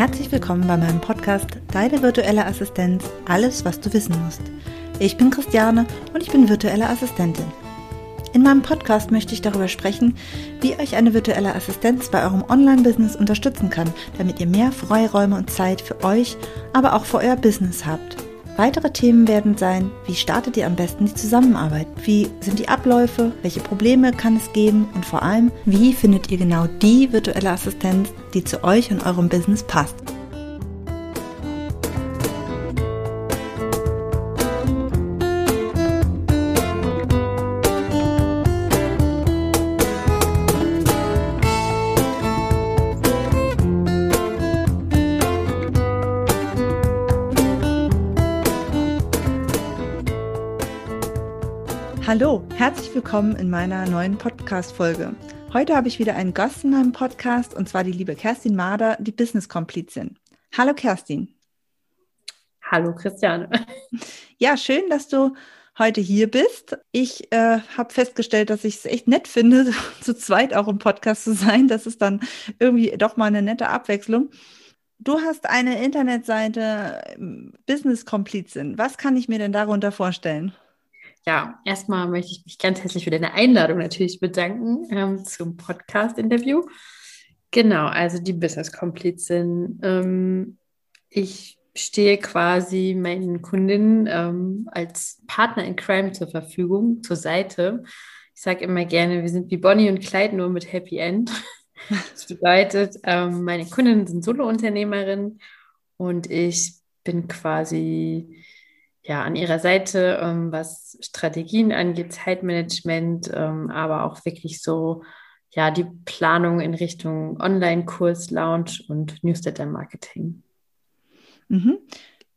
Herzlich willkommen bei meinem Podcast Deine virtuelle Assistenz, alles, was du wissen musst. Ich bin Christiane und ich bin virtuelle Assistentin. In meinem Podcast möchte ich darüber sprechen, wie euch eine virtuelle Assistenz bei eurem Online-Business unterstützen kann, damit ihr mehr Freiräume und Zeit für euch, aber auch für euer Business habt. Weitere Themen werden sein, wie startet ihr am besten die Zusammenarbeit? Wie sind die Abläufe? Welche Probleme kann es geben? Und vor allem, wie findet ihr genau die virtuelle Assistenz, die zu euch und eurem Business passt? Hallo, herzlich willkommen in meiner neuen Podcast-Folge. Heute habe ich wieder einen Gast in meinem Podcast und zwar die liebe Kerstin Mader, die Business-Komplizin. Hallo Kerstin. Hallo Christiane. Ja, schön, dass du heute hier bist. Ich äh, habe festgestellt, dass ich es echt nett finde, zu zweit auch im Podcast zu sein. Das ist dann irgendwie doch mal eine nette Abwechslung. Du hast eine Internetseite ähm, Business Komplizin. Was kann ich mir denn darunter vorstellen? Ja, erstmal möchte ich mich ganz herzlich für deine Einladung natürlich bedanken ähm, zum Podcast-Interview. Genau, also die Business-Komplizin. Ähm, ich stehe quasi meinen Kundinnen ähm, als Partner in Crime zur Verfügung, zur Seite. Ich sage immer gerne, wir sind wie Bonnie und Clyde, nur mit Happy End. Das bedeutet, ähm, meine Kundinnen sind Solo-Unternehmerinnen und ich bin quasi ja, an ihrer Seite, ähm, was Strategien angeht, Zeitmanagement, ähm, aber auch wirklich so, ja, die Planung in Richtung Online-Kurs, Launch und Newsletter-Marketing. Mhm.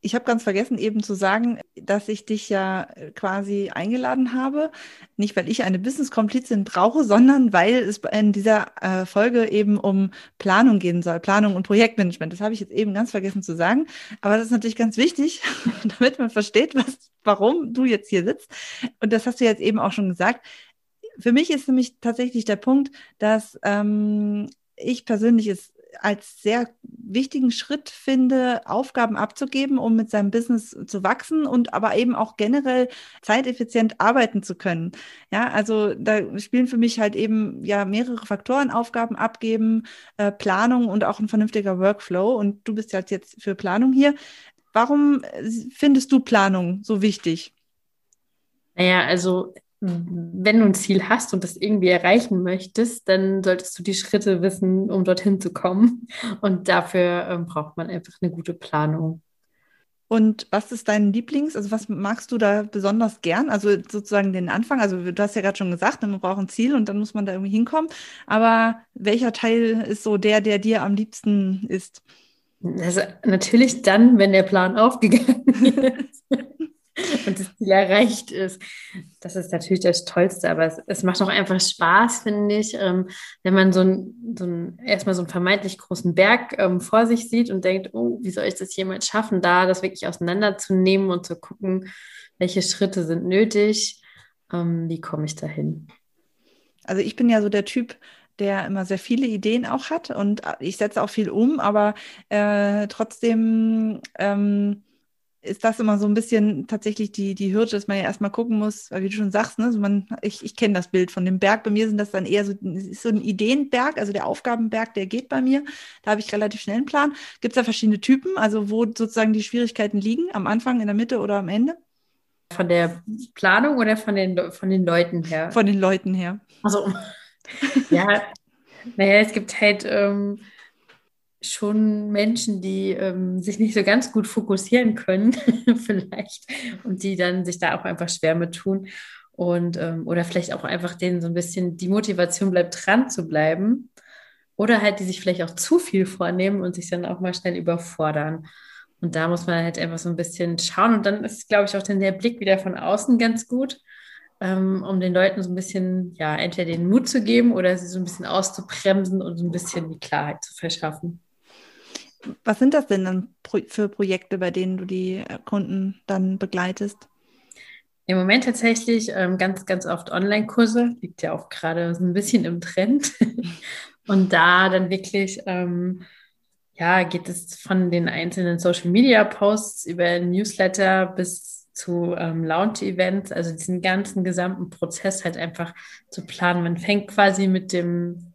Ich habe ganz vergessen eben zu sagen, dass ich dich ja quasi eingeladen habe. Nicht, weil ich eine Business-Komplizin brauche, sondern weil es in dieser äh, Folge eben um Planung gehen soll, Planung und Projektmanagement. Das habe ich jetzt eben ganz vergessen zu sagen. Aber das ist natürlich ganz wichtig, damit man versteht, was, warum du jetzt hier sitzt. Und das hast du jetzt eben auch schon gesagt. Für mich ist nämlich tatsächlich der Punkt, dass ähm, ich persönlich es als sehr wichtigen Schritt finde, Aufgaben abzugeben, um mit seinem Business zu wachsen und aber eben auch generell zeiteffizient arbeiten zu können. Ja, also da spielen für mich halt eben ja mehrere Faktoren, Aufgaben abgeben, äh, Planung und auch ein vernünftiger Workflow. Und du bist halt jetzt für Planung hier. Warum findest du Planung so wichtig? Naja, also wenn du ein Ziel hast und das irgendwie erreichen möchtest, dann solltest du die Schritte wissen, um dorthin zu kommen. Und dafür ähm, braucht man einfach eine gute Planung. Und was ist dein Lieblings? Also was magst du da besonders gern? Also sozusagen den Anfang. Also du hast ja gerade schon gesagt, man braucht ein Ziel und dann muss man da irgendwie hinkommen. Aber welcher Teil ist so der, der dir am liebsten ist? Also natürlich dann, wenn der Plan aufgegangen ist. und das Ziel erreicht ist. Das ist natürlich das Tollste, aber es, es macht auch einfach Spaß, finde ich, ähm, wenn man so, ein, so ein, erstmal so einen vermeintlich großen Berg ähm, vor sich sieht und denkt, oh, wie soll ich das jemals schaffen, da das wirklich auseinanderzunehmen und zu gucken, welche Schritte sind nötig, ähm, wie komme ich dahin. Also ich bin ja so der Typ, der immer sehr viele Ideen auch hat und ich setze auch viel um, aber äh, trotzdem ähm, ist das immer so ein bisschen tatsächlich die, die Hürde, dass man ja erstmal gucken muss, weil wie du schon sagst, ne, also man, ich, ich kenne das Bild von dem Berg. Bei mir sind das dann eher so, so ein Ideenberg, also der Aufgabenberg, der geht bei mir. Da habe ich relativ schnell einen Plan. Gibt es da verschiedene Typen, also wo sozusagen die Schwierigkeiten liegen, am Anfang, in der Mitte oder am Ende? Von der Planung oder von den, von den Leuten her? Von den Leuten her. Also, ja, naja, es gibt halt. Ähm, schon Menschen, die ähm, sich nicht so ganz gut fokussieren können, vielleicht, und die dann sich da auch einfach schwer mit tun. Und ähm, oder vielleicht auch einfach denen so ein bisschen die Motivation bleibt, dran zu bleiben. Oder halt, die sich vielleicht auch zu viel vornehmen und sich dann auch mal schnell überfordern. Und da muss man halt einfach so ein bisschen schauen. Und dann ist, glaube ich, auch dann der Blick wieder von außen ganz gut, ähm, um den Leuten so ein bisschen, ja, entweder den Mut zu geben oder sie so ein bisschen auszubremsen und so ein bisschen die Klarheit zu verschaffen. Was sind das denn dann für Projekte, bei denen du die äh, Kunden dann begleitest? Im Moment tatsächlich ähm, ganz, ganz oft Online-Kurse, liegt ja auch gerade so ein bisschen im Trend. Und da dann wirklich ähm, ja, geht es von den einzelnen Social Media Posts über Newsletter bis zu ähm, Launch-Events, also diesen ganzen gesamten Prozess halt einfach zu planen. Man fängt quasi mit dem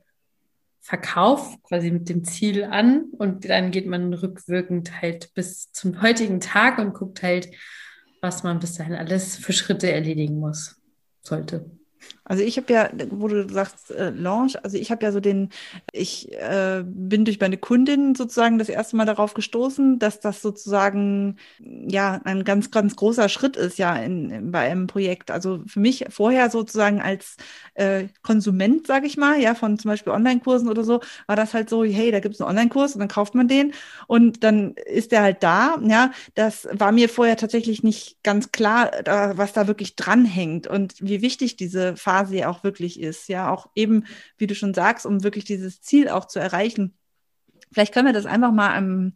Verkauf, quasi mit dem Ziel an und dann geht man rückwirkend halt bis zum heutigen Tag und guckt halt, was man bis dahin alles für Schritte erledigen muss, sollte. Also ich habe ja, wo du sagst äh, Launch, also ich habe ja so den, ich äh, bin durch meine Kundin sozusagen das erste Mal darauf gestoßen, dass das sozusagen ja ein ganz, ganz großer Schritt ist ja in, in bei einem Projekt. Also für mich vorher sozusagen als äh, Konsument, sage ich mal, ja, von zum Beispiel Online-Kursen oder so, war das halt so, hey, da gibt es einen Online-Kurs und dann kauft man den und dann ist der halt da. Ja, das war mir vorher tatsächlich nicht ganz klar, da, was da wirklich dranhängt und wie wichtig diese Phase quasi auch wirklich ist. Ja, auch eben, wie du schon sagst, um wirklich dieses Ziel auch zu erreichen. Vielleicht können wir das einfach mal am,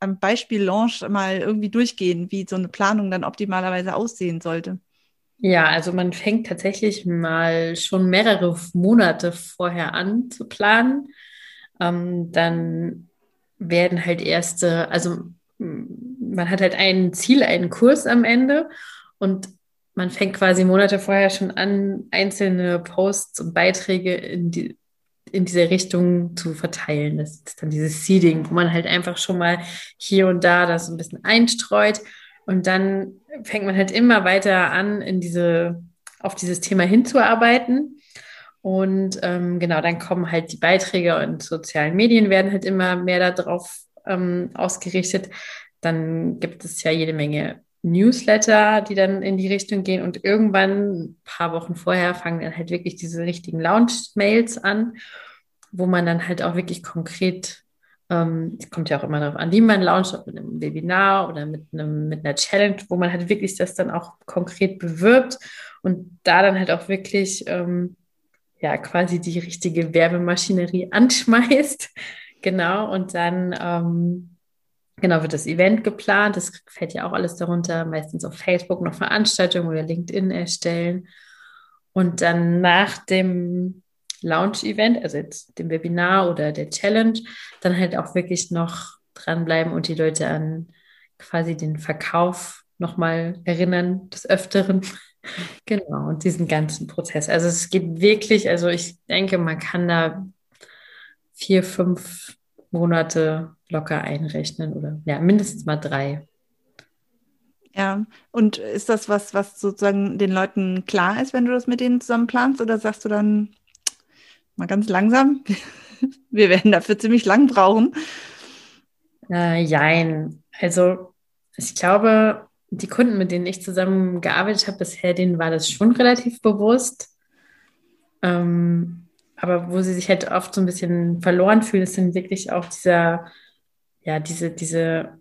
am Beispiel Launch mal irgendwie durchgehen, wie so eine Planung dann optimalerweise aussehen sollte. Ja, also man fängt tatsächlich mal schon mehrere Monate vorher an zu planen. Ähm, dann werden halt erste, also man hat halt ein Ziel, einen Kurs am Ende und man fängt quasi Monate vorher schon an, einzelne Posts und Beiträge in, die, in diese Richtung zu verteilen. Das ist dann dieses Seeding, wo man halt einfach schon mal hier und da das ein bisschen einstreut. Und dann fängt man halt immer weiter an, in diese, auf dieses Thema hinzuarbeiten. Und ähm, genau, dann kommen halt die Beiträge und sozialen Medien werden halt immer mehr darauf ähm, ausgerichtet. Dann gibt es ja jede Menge Newsletter, die dann in die Richtung gehen. Und irgendwann, ein paar Wochen vorher, fangen dann halt wirklich diese richtigen Launch-Mails an, wo man dann halt auch wirklich konkret, ähm, kommt ja auch immer darauf an, wie man launcht, ob mit einem Webinar oder mit, einem, mit einer Challenge, wo man halt wirklich das dann auch konkret bewirbt und da dann halt auch wirklich, ähm, ja, quasi die richtige Werbemaschinerie anschmeißt. Genau, und dann ähm, Genau, wird das Event geplant. Das fällt ja auch alles darunter. Meistens auf Facebook noch Veranstaltungen oder LinkedIn erstellen. Und dann nach dem Launch-Event, also jetzt dem Webinar oder der Challenge, dann halt auch wirklich noch dranbleiben und die Leute an quasi den Verkauf nochmal erinnern, des Öfteren. genau, und diesen ganzen Prozess. Also es geht wirklich, also ich denke, man kann da vier, fünf Monate locker einrechnen oder ja, mindestens mal drei. Ja, und ist das was, was sozusagen den Leuten klar ist, wenn du das mit denen zusammen planst, oder sagst du dann mal ganz langsam? Wir werden dafür ziemlich lang brauchen. Äh, jein. Also ich glaube, die Kunden, mit denen ich zusammen gearbeitet habe bisher, denen war das schon relativ bewusst. Ähm, aber wo sie sich halt oft so ein bisschen verloren fühlen, ist dann wirklich auch dieser, ja, diese, diese,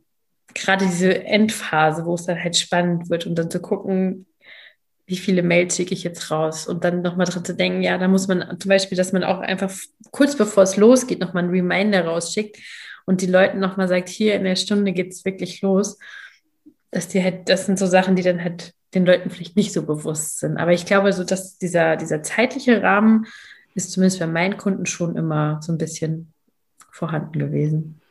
gerade diese Endphase, wo es dann halt spannend wird und dann zu gucken, wie viele Mails schicke ich jetzt raus und dann nochmal dran zu denken, ja, da muss man zum Beispiel, dass man auch einfach kurz bevor es losgeht, nochmal einen Reminder rausschickt und die Leuten nochmal sagt, hier in der Stunde geht es wirklich los, dass die halt, das sind so Sachen, die dann halt den Leuten vielleicht nicht so bewusst sind. Aber ich glaube, so dass dieser, dieser zeitliche Rahmen ist zumindest bei meinen Kunden schon immer so ein bisschen vorhanden gewesen.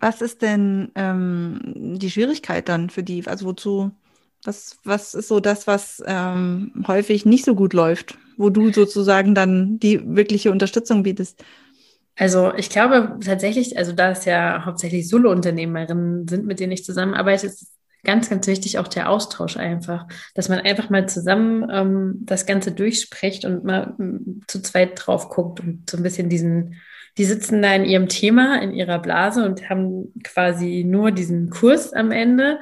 Was ist denn ähm, die Schwierigkeit dann für die? Also wozu, was, was ist so das, was ähm, häufig nicht so gut läuft, wo du sozusagen dann die wirkliche Unterstützung bietest? Also ich glaube tatsächlich, also da es ja hauptsächlich Solo-Unternehmerinnen sind, mit denen ich zusammenarbeite, ist ganz, ganz wichtig auch der Austausch einfach, dass man einfach mal zusammen ähm, das Ganze durchspricht und mal ähm, zu zweit drauf guckt und so ein bisschen diesen, die sitzen da in ihrem Thema, in ihrer Blase und haben quasi nur diesen Kurs am Ende.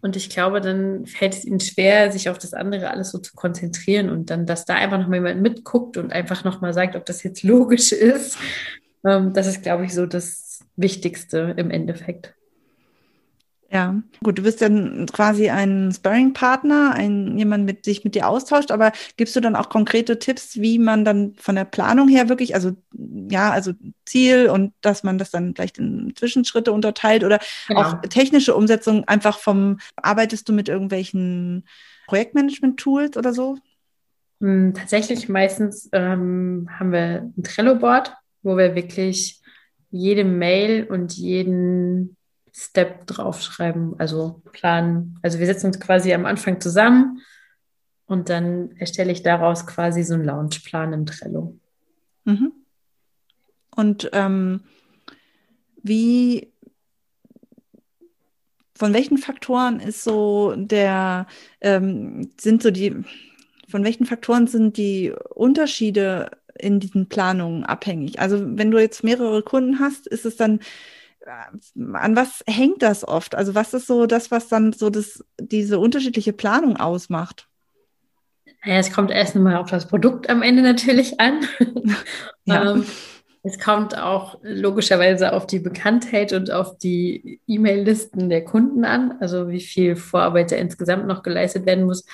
Und ich glaube, dann fällt es ihnen schwer, sich auf das andere alles so zu konzentrieren und dann, dass da einfach noch mal jemand mitguckt und einfach noch mal sagt, ob das jetzt logisch ist. Ähm, das ist, glaube ich, so das Wichtigste im Endeffekt. Ja, gut, du bist dann quasi ein Sparring-Partner, ein jemand, mit sich mit dir austauscht, aber gibst du dann auch konkrete Tipps, wie man dann von der Planung her wirklich, also ja, also Ziel und dass man das dann vielleicht in Zwischenschritte unterteilt oder genau. auch technische Umsetzung einfach vom, arbeitest du mit irgendwelchen Projektmanagement-Tools oder so? Hm, tatsächlich meistens ähm, haben wir ein Trello-Board, wo wir wirklich jede Mail und jeden Step draufschreiben, also planen. Also wir setzen uns quasi am Anfang zusammen und dann erstelle ich daraus quasi so einen Launchplan im Trello. Mhm. Und ähm, wie, von welchen Faktoren ist so der, ähm, sind so die, von welchen Faktoren sind die Unterschiede in diesen Planungen abhängig? Also wenn du jetzt mehrere Kunden hast, ist es dann, an was hängt das oft? Also was ist so das, was dann so das, diese unterschiedliche Planung ausmacht? Ja, es kommt erst einmal auf das Produkt am Ende natürlich an. Ja. ähm, es kommt auch logischerweise auf die Bekanntheit und auf die E-Mail-Listen der Kunden an, also wie viel Vorarbeit da insgesamt noch geleistet werden muss.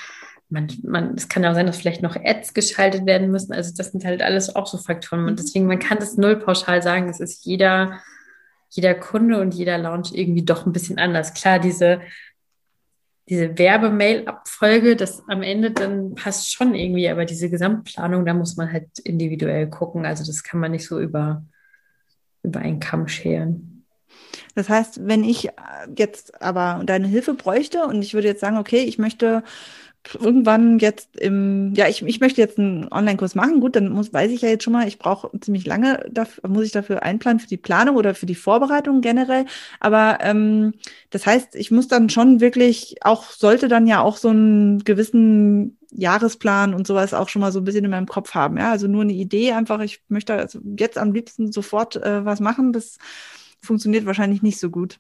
Man, man, es kann auch sein, dass vielleicht noch Ads geschaltet werden müssen. Also das sind halt alles auch so Faktoren. Und mhm. deswegen, man kann das null pauschal sagen. Es ist jeder, jeder Kunde und jeder Launch irgendwie doch ein bisschen anders. Klar, diese diese Werbemail-Abfolge, das am Ende dann passt schon irgendwie, aber diese Gesamtplanung, da muss man halt individuell gucken. Also das kann man nicht so über, über einen Kamm scheren. Das heißt, wenn ich jetzt aber deine Hilfe bräuchte und ich würde jetzt sagen, okay, ich möchte irgendwann jetzt im, ja, ich, ich möchte jetzt einen Online-Kurs machen. Gut, dann muss, weiß ich ja jetzt schon mal, ich brauche ziemlich lange, dafür, muss ich dafür einplanen für die Planung oder für die Vorbereitung generell. Aber ähm, das heißt, ich muss dann schon wirklich auch, sollte dann ja auch so einen gewissen Jahresplan und sowas auch schon mal so ein bisschen in meinem Kopf haben. Ja, also nur eine Idee einfach, ich möchte also jetzt am liebsten sofort äh, was machen. Das funktioniert wahrscheinlich nicht so gut.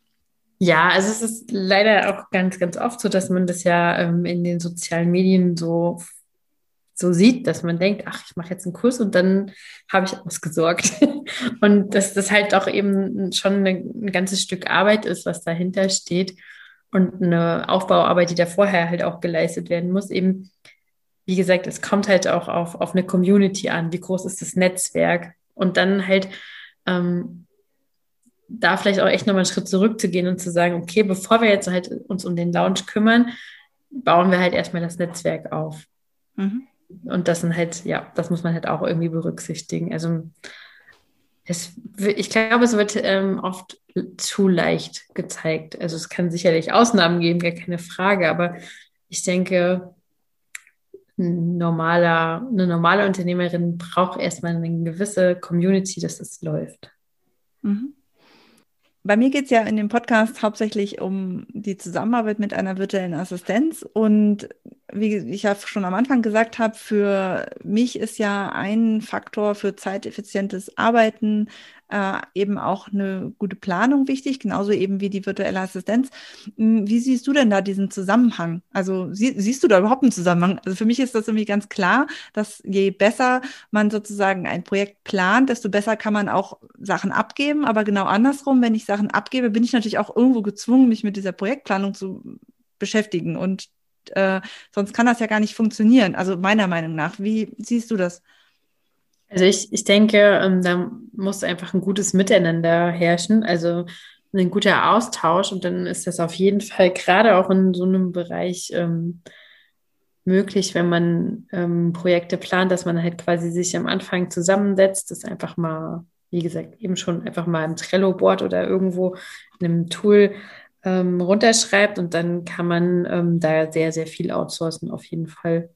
Ja, also es ist leider auch ganz, ganz oft so, dass man das ja ähm, in den sozialen Medien so, so sieht, dass man denkt, ach, ich mache jetzt einen Kurs und dann habe ich ausgesorgt. und dass das halt auch eben schon eine, ein ganzes Stück Arbeit ist, was dahinter steht und eine Aufbauarbeit, die da vorher halt auch geleistet werden muss. Eben, wie gesagt, es kommt halt auch auf, auf eine Community an. Wie groß ist das Netzwerk? Und dann halt ähm, da vielleicht auch echt nochmal einen Schritt zurückzugehen und zu sagen, okay, bevor wir jetzt halt uns um den Lounge kümmern, bauen wir halt erstmal das Netzwerk auf. Mhm. Und das sind halt, ja, das muss man halt auch irgendwie berücksichtigen. Also es, ich glaube, es wird ähm, oft zu leicht gezeigt. Also es kann sicherlich Ausnahmen geben, gar keine Frage, aber ich denke, ein normaler, eine normale Unternehmerin braucht erstmal eine gewisse Community, dass es läuft. Mhm. Bei mir geht es ja in dem Podcast hauptsächlich um die Zusammenarbeit mit einer virtuellen Assistenz. Und wie ich ja schon am Anfang gesagt habe, für mich ist ja ein Faktor für zeiteffizientes Arbeiten äh, eben auch eine gute Planung wichtig, genauso eben wie die virtuelle Assistenz. Hm, wie siehst du denn da diesen Zusammenhang? Also sie, siehst du da überhaupt einen Zusammenhang? Also für mich ist das irgendwie ganz klar, dass je besser man sozusagen ein Projekt plant, desto besser kann man auch Sachen abgeben. Aber genau andersrum, wenn ich Sachen abgebe, bin ich natürlich auch irgendwo gezwungen, mich mit dieser Projektplanung zu beschäftigen. Und äh, sonst kann das ja gar nicht funktionieren. Also meiner Meinung nach. Wie siehst du das? Also ich, ich denke, ähm, da muss einfach ein gutes Miteinander herrschen, also ein guter Austausch und dann ist das auf jeden Fall gerade auch in so einem Bereich ähm, möglich, wenn man ähm, Projekte plant, dass man halt quasi sich am Anfang zusammensetzt, das einfach mal, wie gesagt, eben schon einfach mal im Trello-Board oder irgendwo in einem Tool ähm, runterschreibt und dann kann man ähm, da sehr, sehr viel outsourcen auf jeden Fall.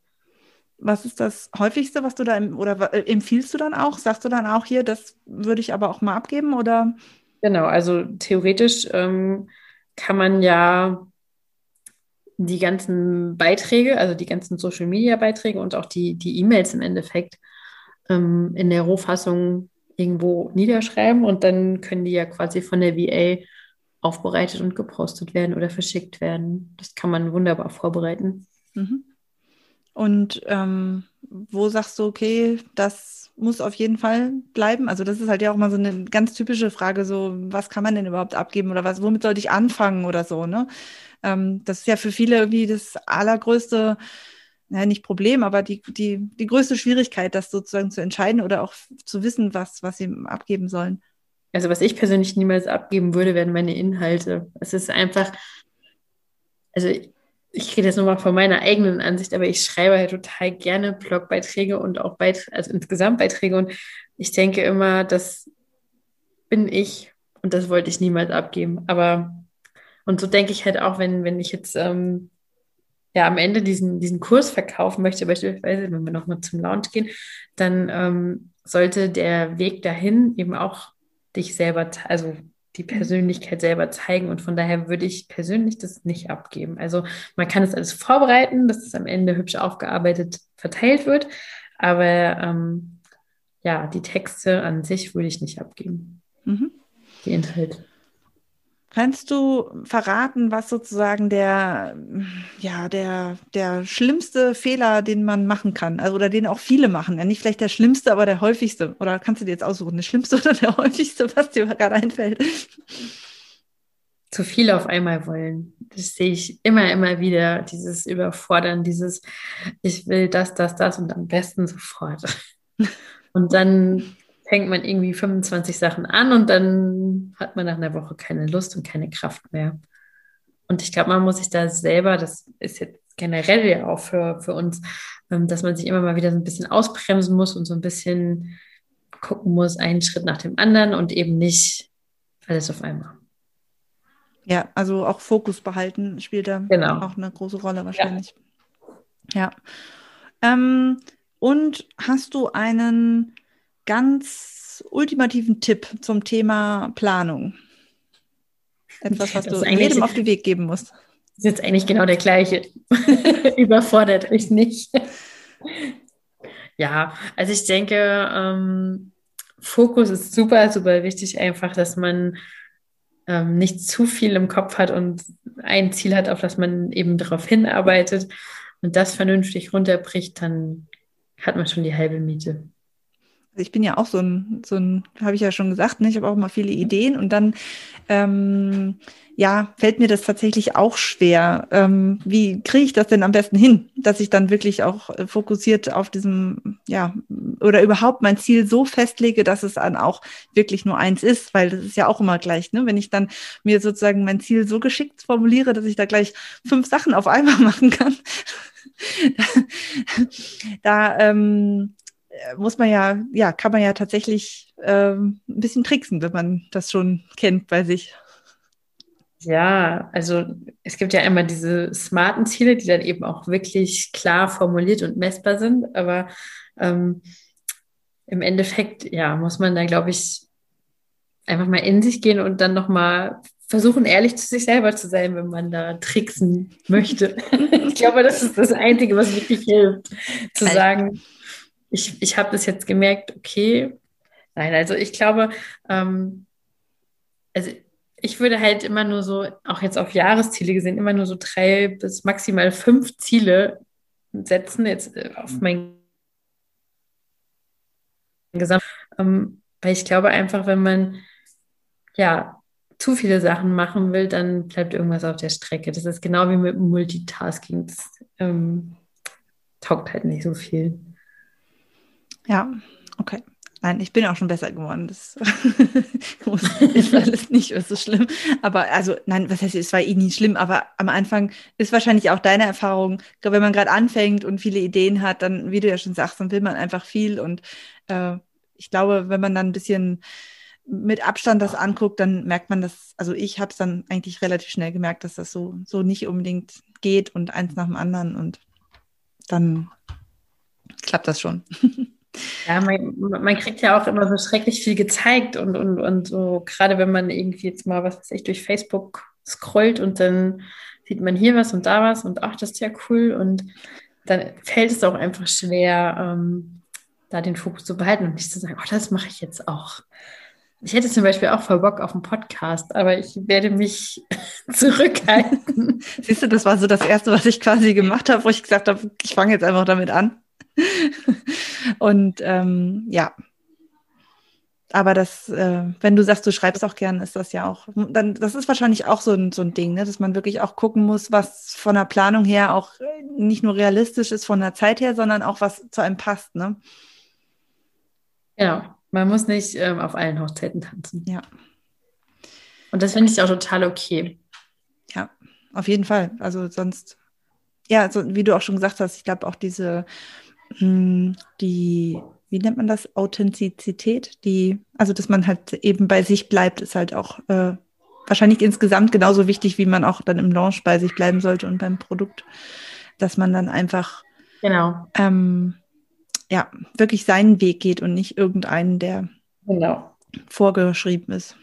Was ist das häufigste, was du da oder äh, empfiehlst du dann auch? Sagst du dann auch hier, das würde ich aber auch mal abgeben oder? Genau, also theoretisch ähm, kann man ja die ganzen Beiträge, also die ganzen Social Media Beiträge und auch die die E-Mails im Endeffekt ähm, in der Rohfassung irgendwo niederschreiben und dann können die ja quasi von der VA aufbereitet und gepostet werden oder verschickt werden. Das kann man wunderbar vorbereiten. Mhm. Und ähm, wo sagst du, okay, das muss auf jeden Fall bleiben? Also das ist halt ja auch mal so eine ganz typische Frage, so was kann man denn überhaupt abgeben oder was, womit sollte ich anfangen oder so, ne? Ähm, das ist ja für viele irgendwie das allergrößte, naja, nicht Problem, aber die, die, die größte Schwierigkeit, das sozusagen zu entscheiden oder auch zu wissen, was, was sie abgeben sollen. Also was ich persönlich niemals abgeben würde, wären meine Inhalte. Es ist einfach, also ich rede jetzt nochmal von meiner eigenen Ansicht, aber ich schreibe halt total gerne Blogbeiträge und auch Beiträge, also insgesamt Beiträge. Und ich denke immer, das bin ich und das wollte ich niemals abgeben. Aber und so denke ich halt auch, wenn, wenn ich jetzt ähm, ja am Ende diesen, diesen Kurs verkaufen möchte, beispielsweise, wenn wir nochmal zum Launch gehen, dann ähm, sollte der Weg dahin eben auch dich selber, also die Persönlichkeit selber zeigen. Und von daher würde ich persönlich das nicht abgeben. Also man kann es alles vorbereiten, dass es am Ende hübsch aufgearbeitet verteilt wird. Aber ähm, ja, die Texte an sich würde ich nicht abgeben. Mhm. Die Inhalte. Kannst du verraten, was sozusagen der, ja, der, der schlimmste Fehler, den man machen kann, also, oder den auch viele machen? Ja, nicht vielleicht der schlimmste, aber der häufigste. Oder kannst du dir jetzt aussuchen, der schlimmste oder der häufigste, was dir gerade einfällt? Zu viel auf einmal wollen. Das sehe ich immer, immer wieder. Dieses Überfordern, dieses, ich will das, das, das und am besten sofort. Und dann fängt man irgendwie 25 Sachen an und dann hat man nach einer Woche keine Lust und keine Kraft mehr. Und ich glaube, man muss sich da selber, das ist jetzt generell ja auch für, für uns, ähm, dass man sich immer mal wieder so ein bisschen ausbremsen muss und so ein bisschen gucken muss, einen Schritt nach dem anderen und eben nicht alles auf einmal. Ja, also auch Fokus behalten spielt da genau. auch eine große Rolle wahrscheinlich. Ja. ja. Ähm, und hast du einen ganz ultimativen Tipp zum Thema Planung? Etwas, was du jedem auf den Weg geben musst. Das ist jetzt eigentlich genau der gleiche. Überfordert euch nicht. ja, also ich denke, ähm, Fokus ist super, super wichtig, einfach, dass man ähm, nicht zu viel im Kopf hat und ein Ziel hat, auf das man eben darauf hinarbeitet und das vernünftig runterbricht, dann hat man schon die halbe Miete. Also ich bin ja auch so ein, so ein, habe ich ja schon gesagt, ne? ich habe auch immer viele Ideen und dann ähm, ja, fällt mir das tatsächlich auch schwer. Ähm, wie kriege ich das denn am besten hin, dass ich dann wirklich auch äh, fokussiert auf diesem, ja, oder überhaupt mein Ziel so festlege, dass es dann auch wirklich nur eins ist, weil das ist ja auch immer gleich, ne? Wenn ich dann mir sozusagen mein Ziel so geschickt formuliere, dass ich da gleich fünf Sachen auf einmal machen kann. da ähm, äh, muss man ja, ja, kann man ja tatsächlich ähm, ein bisschen tricksen, wenn man das schon kennt bei sich. Ja, also es gibt ja immer diese smarten Ziele, die dann eben auch wirklich klar formuliert und messbar sind, aber ähm, im Endeffekt, ja, muss man da, glaube ich, einfach mal in sich gehen und dann nochmal versuchen, ehrlich zu sich selber zu sein, wenn man da tricksen möchte. ich glaube, das ist das Einzige, was wirklich hilft, zu also, sagen, ich, ich habe das jetzt gemerkt, okay, nein, also ich glaube, ähm, also ich würde halt immer nur so, auch jetzt auf Jahresziele gesehen, immer nur so drei bis maximal fünf Ziele setzen, jetzt äh, auf mein Gesamt. Ähm, weil ich glaube einfach, wenn man ja zu viele Sachen machen will, dann bleibt irgendwas auf der Strecke. Das ist genau wie mit Multitasking. Das ähm, taugt halt nicht so viel. Ja, okay. Nein, ich bin auch schon besser geworden. Das ist alles nicht so schlimm. Aber also, nein, was heißt, es war eh nie schlimm, aber am Anfang ist wahrscheinlich auch deine Erfahrung, wenn man gerade anfängt und viele Ideen hat, dann, wie du ja schon sagst, dann will man einfach viel. Und äh, ich glaube, wenn man dann ein bisschen mit Abstand das anguckt, dann merkt man das, also ich habe es dann eigentlich relativ schnell gemerkt, dass das so, so nicht unbedingt geht und eins nach dem anderen und dann klappt das schon. Ja, man, man, kriegt ja auch immer so schrecklich viel gezeigt und, und, und so, gerade wenn man irgendwie jetzt mal, was weiß ich, durch Facebook scrollt und dann sieht man hier was und da was und ach, das ist ja cool und dann fällt es auch einfach schwer, ähm, da den Fokus zu behalten und nicht zu sagen, oh, das mache ich jetzt auch. Ich hätte zum Beispiel auch voll Bock auf einen Podcast, aber ich werde mich zurückhalten. Siehst du, das war so das Erste, was ich quasi gemacht habe, wo ich gesagt habe, ich fange jetzt einfach damit an. Und ähm, ja, aber das, äh, wenn du sagst, du schreibst auch gern, ist das ja auch, dann, das ist wahrscheinlich auch so ein, so ein Ding, ne? dass man wirklich auch gucken muss, was von der Planung her auch nicht nur realistisch ist von der Zeit her, sondern auch was zu einem passt, ne? Genau. Man muss nicht ähm, auf allen Hochzeiten tanzen. Ja. Und das finde ich auch total okay. Ja, auf jeden Fall. Also sonst, ja, so, wie du auch schon gesagt hast, ich glaube auch diese, die, wie wie nennt man das, Authentizität, die, also dass man halt eben bei sich bleibt, ist halt auch äh, wahrscheinlich insgesamt genauso wichtig, wie man auch dann im Launch bei sich bleiben sollte und beim Produkt, dass man dann einfach genau. ähm, ja, wirklich seinen Weg geht und nicht irgendeinen, der genau. vorgeschrieben ist.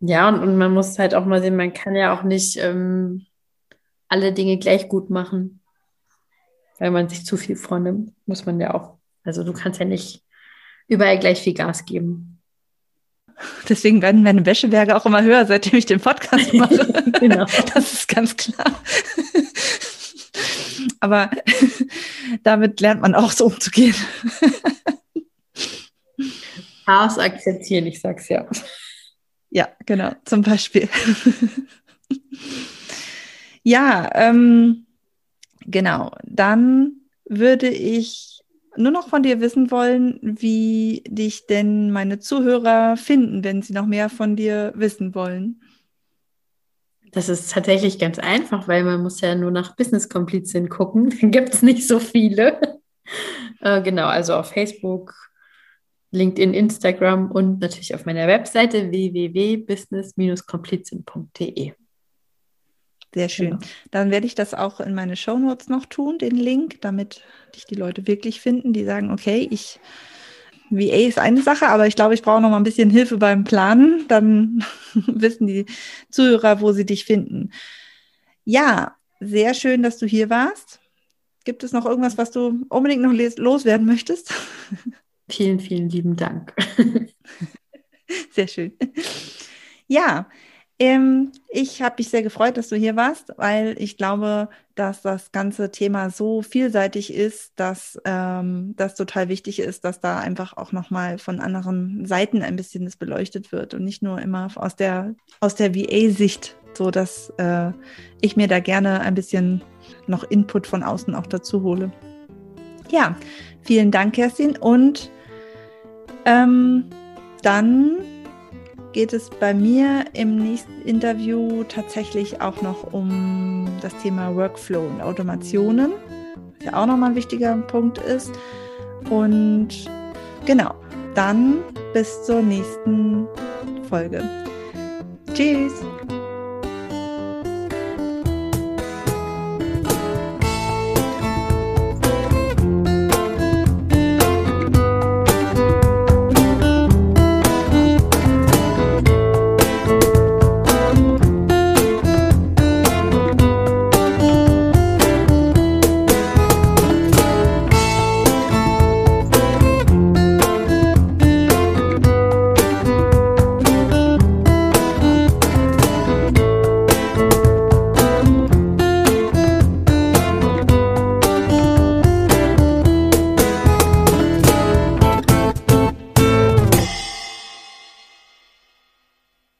Ja, und, und man muss halt auch mal sehen, man kann ja auch nicht ähm, alle Dinge gleich gut machen, weil man sich zu viel vornimmt, muss man ja auch. Also du kannst ja nicht überall gleich viel Gas geben. Deswegen werden meine Wäscheberge auch immer höher, seitdem ich den Podcast mache. genau. Das ist ganz klar. Aber damit lernt man auch so umzugehen. Chaos akzeptieren, ich sag's ja. Ja, genau, zum Beispiel. ja, ähm, genau. Dann würde ich nur noch von dir wissen wollen, wie dich denn meine Zuhörer finden, wenn sie noch mehr von dir wissen wollen. Das ist tatsächlich ganz einfach, weil man muss ja nur nach Business-Komplizien gucken. Dann gibt es nicht so viele. äh, genau, also auf Facebook, LinkedIn, Instagram und natürlich auf meiner Webseite www.business-komplizien.de. Sehr schön. Genau. Dann werde ich das auch in meine Show Notes noch tun, den Link, damit dich die Leute wirklich finden, die sagen, okay, ich VA ist eine Sache, aber ich glaube, ich brauche noch mal ein bisschen Hilfe beim Planen. Dann wissen die Zuhörer, wo sie dich finden. Ja, sehr schön, dass du hier warst. Gibt es noch irgendwas, was du unbedingt noch loswerden möchtest? Vielen, vielen lieben Dank. Sehr schön. Ja, ähm, ich habe mich sehr gefreut, dass du hier warst, weil ich glaube, dass das ganze Thema so vielseitig ist, dass ähm, das total wichtig ist, dass da einfach auch nochmal von anderen Seiten ein bisschen das beleuchtet wird und nicht nur immer aus der, aus der VA-Sicht, so dass äh, ich mir da gerne ein bisschen noch Input von außen auch dazu hole. Ja, vielen Dank, Kerstin. Und ähm, dann geht es bei mir im nächsten Interview tatsächlich auch noch um das Thema Workflow und Automationen, was ja auch nochmal ein wichtiger Punkt ist. Und genau, dann bis zur nächsten Folge. Tschüss!